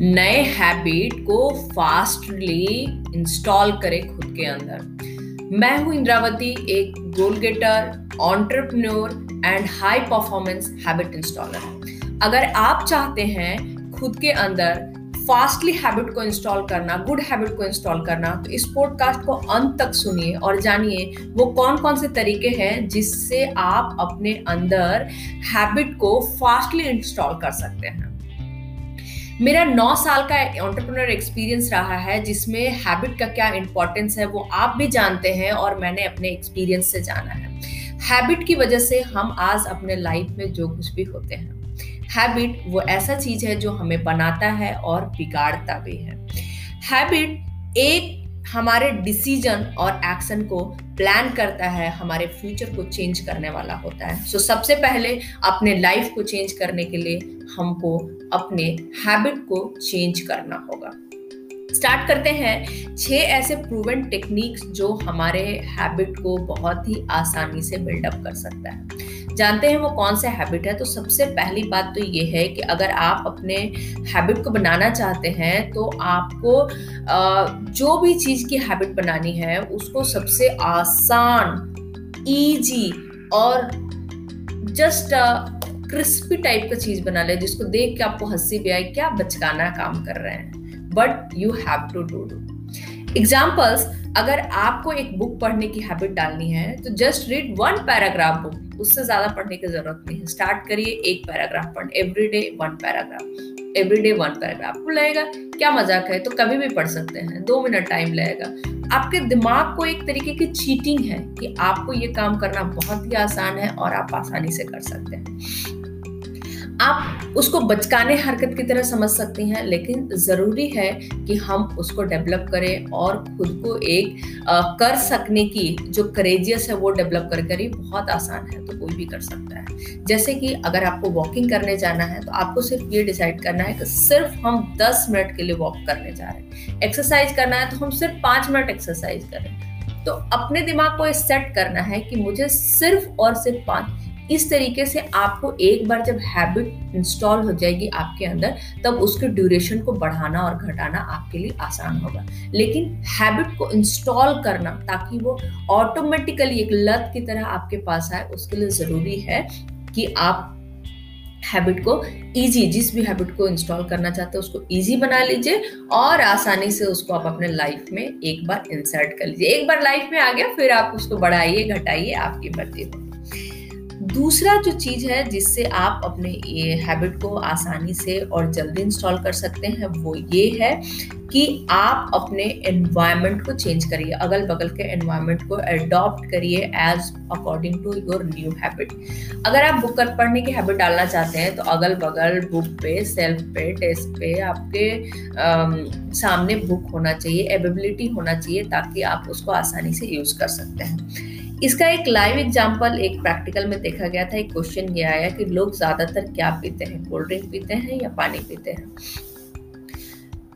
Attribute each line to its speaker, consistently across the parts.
Speaker 1: नए हैबिट को fastly install करें खुद के अंदर। मैं हूँ इंद्रावती, एक goal getter entrepreneur and high performance habit installer अगर आप चाहते हैं खुद के अंदर फास्टली हैबिट को इंस्टॉल करना गुड हैबिट को इंस्टॉल करना तो इस पॉडकास्ट को अंत तक सुनिए और जानिए वो कौन कौन से तरीके हैं जिससे आप अपने अंदर हैबिट को फास्टली इंस्टॉल कर सकते हैं। मेरा नौ साल का ऑन्टरप्रनर एक्सपीरियंस रहा है, जिसमें हैबिट का क्या इंपॉर्टेंस है, वो आप भी जानते हैं और मैंने अपने एक्सपीरियंस से जाना है। हैबिट की वजह से हम आज अपने लाइफ में जो कुछ भी होते हैं हैबिट वो ऐसा चीज़ है जो हमें बनाता है और बिगाड़ता भी है। हैबिट एक हमारे डिसीज़न और एक्शन को प्लान करता है हमारे फ्यूचर को चेंज करने वाला होता है। सो so, सबसे पहले अपने लाइफ को चेंज करने के लिए हमको अपने हैबिट को चेंज करना होगा। स्टार्ट करते हैं छह ऐसे प्रूवन टेक्निक्स जो हमारे हैबिट को बहुत ही आसानी से बिल्डअप कर सकता है। जानते हैं वो कौन सा हैबिट है? तो सबसे पहली बात तो ये है कि अगर आप अपने हैबिट को बनाना चाहते हैं तो आपको जो भी चीज़ की हैबिट बनानी है, उसको सबसे आसान इजी और जस्ट क्रिस्पी टाइप का चीज़ बना ले, जिसको देख के आपको हँसी भी आए, क्या बचकाना काम कर रहे हैं। But you have to do do examples अगर आपको एक बुक पढ़ने की हैबिट डालनी है तो just read one paragraph book उससे ज़्यादा पढ़ने की ज़रूरत नहीं है। स्टार्ट करिए एक पैराग्राफ पढ़ every day one paragraph every day one paragraph आपको लगेगा, क्या मज़ाक है? तो कभी भी पढ़ सकते हैं। दो मिनट टाइम लगेगा। आपके दिमाग को एक तरीके की चीटिंग है कि आपको ये काम करना बहुत ही आसान है और आप आसानी से कर सकते हैं। आप उसको बचकाने हरकत की तरह समझ सकती हैं लेकिन ज़रूरी है कि हम उसको डेवलप करें और खुद को एक आ, कर सकने की जो करेजियस है वो डेवलप कर करी। बहुत आसान है तो कोई भी कर सकता है। जैसे कि अगर आपको वॉकिंग करने जाना है तो आपको सिर्फ़ ये डिसाइड करना है कि सिर्फ़ हम 10 मिनट के लिए वॉक करने जा रहे हैं। एक्सरसाइज करना है तो हम सिर्फ़ पाँच मिनट एक्सरसाइज करें। तो अपने दिमाग को सेट करना है कि मुझे सिर्फ़ और सिर्फ़ पाँच इस तरीके से आपको एक बार जब हैबिट इंस्टॉल हो जाएगी आपके अंदर, तब उसके ड्यूरेशन को बढ़ाना और घटाना आपके लिए आसान होगा। लेकिन हैबिट को इंस्टॉल करना ताकि वो ऑटोमेटिकली एक लत की तरह आपके पास आए, उसके लिए ज़रूरी है कि आप हैबिट को इजी जिस भी हैबिट को इंस्टॉल करना चाहते हो, उसको इजी बना लीजिए और आसानी से उसको आप अपने लाइफ में एक बार इंसर्ट कर लीजिए। एक बार लाइफ में आ गया, फिर आप उसको बढ़ाइए, घटाइए आपकी मर्ज़ी। दूसरा जो चीज़ है जिससे आप अपने ये हैबिट को आसानी से और जल्दी इंस्टॉल कर सकते हैं वो ये है कि आप अपने एनवायरनमेंट को चेंज करिए अगल बगल के एनवायरनमेंट को एडॉप्ट करिए as according to your new habit अगर आप बुक कर पढ़ने की हैबिट डालना चाहते हैं तो अगल बगल बुक पे सेल्फ पे टेस्ट पे आपके आम, सामने बुक होना चाहिए एबिलिटी होना चाहिए ताकि आप उसको आसानी से यूज़ कर सकते हैं। इसका एक लाइव एग्जांपल एक प्रैक्टिकल में देखा गया था, एक क्वेश्चन ये आया कि लोग ज़्यादातर क्या पीते हैं? कोल्ड ड्रिंक पीते हैं या पानी पीते हैं?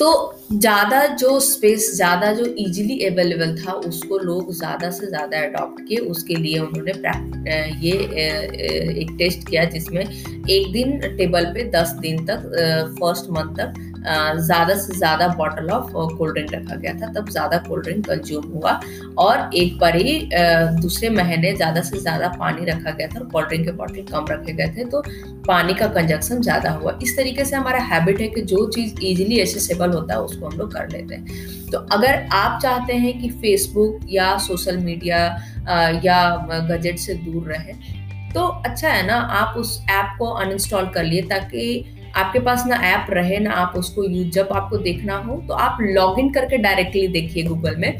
Speaker 1: तो ज़्यादा जो स्पेस ज़्यादा जो इजीली अवेलेबल था, उसको लोग ज़्यादा से ज़्यादा अडॉप्ट किए। उसके लिए उन्होंने ये एक टेस्ट किया जिसमें एक दिन टेबल पे दस दिन तक फ़र्स्ट मंथ तक ज़्यादा से ज़्यादा बॉटल ऑफ़ कोल्ड ड्रिंक रखा गया था, तब ज़्यादा कोल्ड ड्रिंक कंज्यूम हुआ और एक बार ही दूसरे महीने ज़्यादा से ज़्यादा पानी रखा गया था और कोल्ड ड्रिंक के बॉटल कम रखे गए थे तो पानी का कंजक्शन ज़्यादा हुआ। इस तरीके से हमारा हैबिट है कि जो चीज़ ईजिली एसेसेबल होता है, उसको हम लोग कर लेते हैं। तो अगर आप चाहते हैं कि फेसबुक या सोशल मीडिया या गजेट से दूर रहे तो अच्छा है ना, आप उस ऐप को अनइंस्टॉल कर लिए ताकि आपके पास ना ऐप रहे, ना आप उसको यूज़ जब आपको देखना हो तो आप लॉग इन करके डायरेक्टली देखिए गूगल में।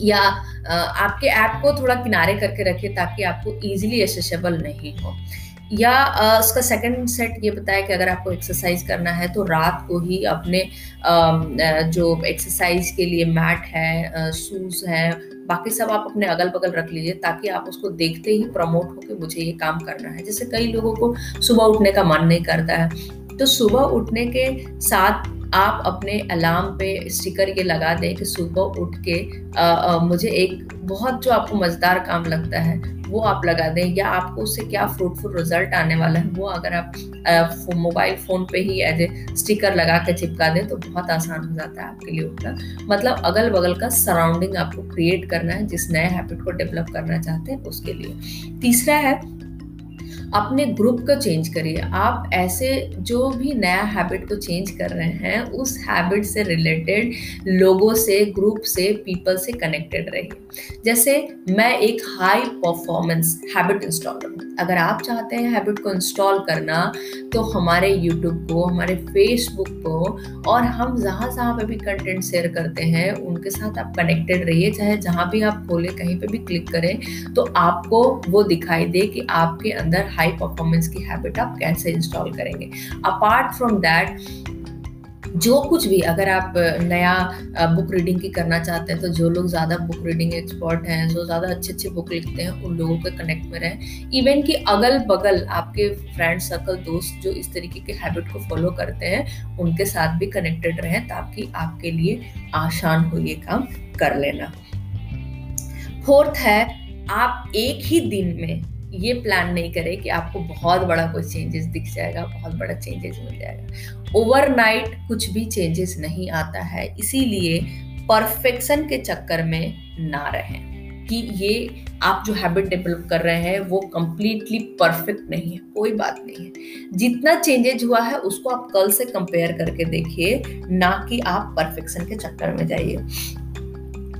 Speaker 1: या आपके ऐप को थोड़ा किनारे करके रखिए ताकि आपको इजीली एसेसेबल नहीं हो। या उसका सेकंड सेट ये बताया कि अगर आपको एक्सरसाइज करना है तो रात को ही अपने जो एक्सरसाइज के लिए मैट है शूज़ है, बाकी सब आप अपने अगल बगल रख लीजिए, ताकि आप उसको देखते ही प्रमोट हो कि मुझे ये काम करना है। जैसे कई लोगों को सुबह उठने का मन नहीं करता है तो सुबह उठने के साथ आप अपने अलार्म पे स्टिकर ये लगा दें कि सुबह उठ के आ, आ, मुझे एक बहुत जो आपको मज़ेदार काम लगता है वो आप लगा दें। या आपको उससे क्या फ्रूटफुल रिज़ल्ट आने वाला है वो अगर आप मोबाइल फ़ोन पे ही एज ए स्टिकर लगा के चिपका दें तो बहुत आसान हो जाता है आपके लिए उठना। मतलब अगल बगल का सराउंडिंग आपको क्रिएट करना है जिस नए हैबिट को डेवलप करना चाहते हैं उसके लिए। तीसरा है अपने ग्रुप को चेंज करिए। आप ऐसे जो भी नया हैबिट को चेंज कर रहे हैं, उस हैबिट से रिलेटेड लोगों से ग्रुप से पीपल से कनेक्टेड रहिए। जैसे मैं एक हाई परफॉर्मेंस हैबिट इंस्टॉलर हूँ। अगर आप चाहते हैं हैबिट को इंस्टॉल करना तो हमारे यूट्यूब को, हमारे फेसबुक को, और हम जहाँ जहाँ पे भी कंटेंट शेयर करते हैं, उनके साथ आप कनेक्टेड रहिए। चाहे जहाँ भी आप खोलें, कहीं पे भी क्लिक करें तो आपको वो दिखाई दे कि आपके अंदर हाई परफॉर्मेंस की हैबिट आप कैसे इंस्टॉल करेंगे। अपार्ट फ्रॉम दैट जो कुछ भी, अगर आप नया बुक रीडिंग की करना चाहते हैं तो जो लोग ज़्यादा बुक रीडिंग एक्सपर्ट हैं, जो ज़्यादा अच्छे अच्छे बुक लिखते हैं, उन लोगों के कनेक्ट में रहें। इवन कि अगल बगल आपके फ्रेंड सर्कल दोस्त जो इस तरीके के हैबिट को फॉलो करते हैं, उनके साथ भी कनेक्टेड रहें, ताकि आपके लिए आसान हो ये काम कर लेना। फोर्थ है, आप एक ही दिन में ये प्लान नहीं करें कि आपको बहुत बड़ा कोई चेंजेस दिख जाएगा, बहुत बड़ा चेंजेस मिल जाएगा। ओवरनाइट कुछ भी चेंजेस नहीं आता है, इसीलिए परफेक्शन के चक्कर में ना रहें कि ये आप जो हैबिट डेवलप कर रहे हैं, वो कम्प्लीटली परफेक्ट नहीं है, कोई बात नहीं है। जितना चेंजेज हुआ है, उसको आप कल से कंपेयर करके देखिए, ना कि आप परफेक्शन के चक्कर में जाइए।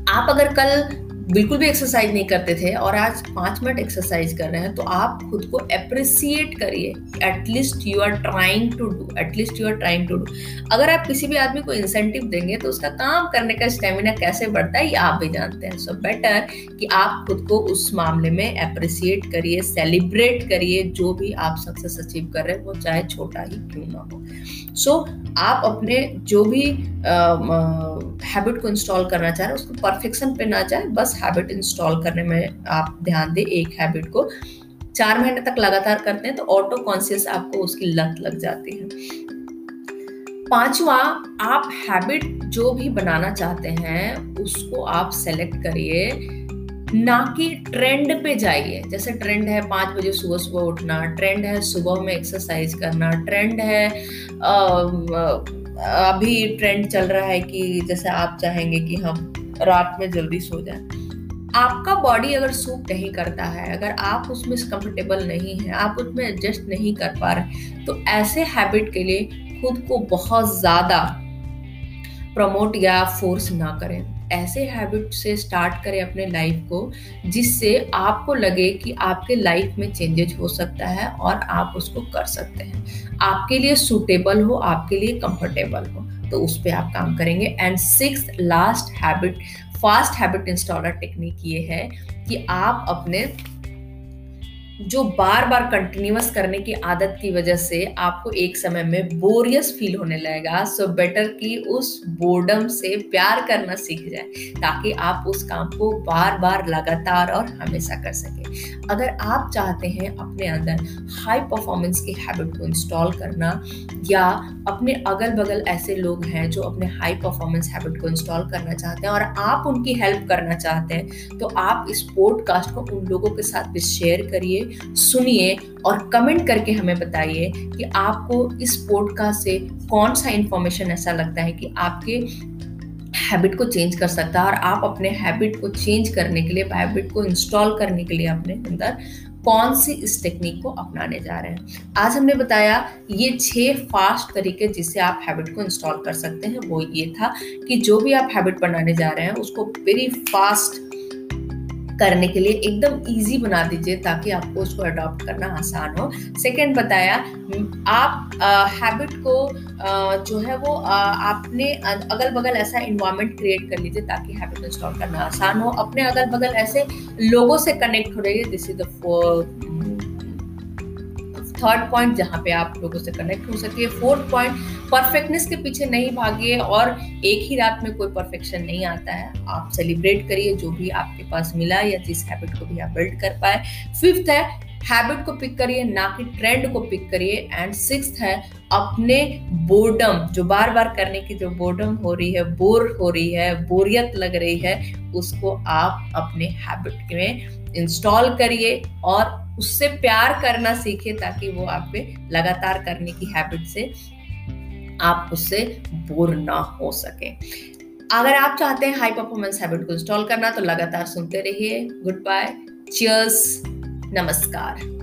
Speaker 1: आप अगर कल बिल्कुल भी एक्सरसाइज नहीं करते थे और आज पाँच मिनट एक्सरसाइज कर रहे हैं तो आप खुद को अप्रिसिएट करिए। At least you are trying to do at least you are trying to do अगर आप किसी भी आदमी को इंसेंटिव देंगे तो उसका काम करने का स्टेमिना कैसे बढ़ता है ये आप भी जानते हैं। सो so बेटर कि आप खुद को उस मामले में अप्रिसिएट करिए सेलिब्रेट करिए जो भी आप सक्सेस अचीव कर रहे हैं वो चाहे छोटा ही क्यों ना हो। सो so, आप अपने जो भी हैबिट को इंस्टॉल करना चाह रहे हैं, उसको परफेक्शन पे ना जाए, बस हैबिट इंस्टॉल करने में आप ध्यान दें, एक हैबिट को। चार महीने तक लगातार करते हैं तो ऑटो कॉन्शियस आपको उसकी लत लग जाती है। पांचवा, आप हैबिट जो भी बनाना चाहते हैं, उसको आप सेलेक्ट करिए। ना कि ट्रेंड पे जाइए, जैसे ट्रेंड है पाँच बजे सुबह सुबह उठना ट्रेंड है सुबह में एक्सरसाइज करना ट्रेंड है अभी ट्रेंड चल रहा है कि जैसे आप चाहेंगे कि हम रात में जल्दी सो जाएँ। आपका बॉडी अगर सूट नहीं करता है, अगर आप उसमें कंफर्टेबल नहीं है, आप उसमें एडजस्ट नहीं कर पा रहे तो ऐसे हैबिट के लिए खुद को बहुत ज़्यादा प्रमोट या फोर्स ना करें। ऐसे हैबिट से स्टार्ट करें अपने लाइफ को, जिससे आपको लगे कि आपके लाइफ में चेंजेज हो सकता है और आप उसको कर सकते हैं। आपके लिए सूटेबल हो, आपके लिए कंफर्टेबल हो तो उस पर आप काम करेंगे। And six last habit fast habit installer technique ये है कि आप अपने जो बार बार कंटिन्यूस करने की आदत की वजह से आपको एक समय में बोरियस फील होने लगेगा। सो बेटर कि उस बोर्डम से प्यार करना सीख जाए, ताकि आप उस काम को बार बार लगातार और हमेशा कर सकें। अगर आप चाहते हैं अपने अंदर हाई परफॉर्मेंस की हैबिट को इंस्टॉल करना, या अपने अगल बगल ऐसे लोग हैं जो अपने हाई परफॉर्मेंस हैबिट को इंस्टॉल करना चाहते हैं और आप उनकी हेल्प करना चाहते हैं तो आप इस पॉडकास्ट को उन लोगों के साथ भी शेयर करिए। सुनिए और कमेंट करके हमें बताइए कि आपको इस पॉडकास्ट से कौन सा इंफॉर्मेशन ऐसा लगता है कि आपके हैबिट को चेंज कर सकता है और आप अपने हैबिट को चेंज करने के लिए हैबिट को इंस्टॉल करने के लिए अपने अंदर कौन सी इस टेक्निक को अपनाने जा रहे हैं। आज हमने बताया ये छह फास्ट तरीके जिससे आप हैबिट को इंस्टॉल कर सकते हैं। वो ये था कि जो भी आप हैबिट बनाने जा रहे हैं, उसको वेरी फास्ट करने के लिए एकदम इजी बना दीजिए ताकि आपको उसको अडॉप्ट करना आसान हो। सेकेंड बताया आप हैबिट को आ, जो है वो आ, आपने अगल बगल ऐसा इन्वायरमेंट क्रिएट कर लीजिए ताकि हैबिट इंस्टॉल करना आसान हो। अपने अगल बगल ऐसे लोगों से कनेक्ट हो रही है this is the third point जहाँ पे आप लोगों से कनेक्ट हो सके। फोर्थ पॉइंट परफेक्टनेस के पीछे नहीं भागिए और एक ही रात में कोई परफेक्शन नहीं आता है। आप सेलिब्रेट करिए, जो भी आपके पास मिला या जिस हैबिट को भी आप बिल्ड कर पाए। फिफ्थ है हैबिट को पिक करिए, ना कि ट्रेंड को पिक करिए। एंड सिक्स है, अपने बोर्डम जो बार बार करने की जो बोर्डम हो रही है बोर हो रही है, बोरियत लग रही है, उसको आप अपने हैबिट में इंस्टॉल करिए और उससे प्यार करना सीखे ताकि वो आप पे लगातार करने की हैबिट से आप उससे बोर ना हो सके। अगर आप चाहते हैं हाई परफॉर्मेंस हैबिट को इंस्टॉल करना तो लगातार सुनते रहिए। गुड बाय चियर्स नमस्कार.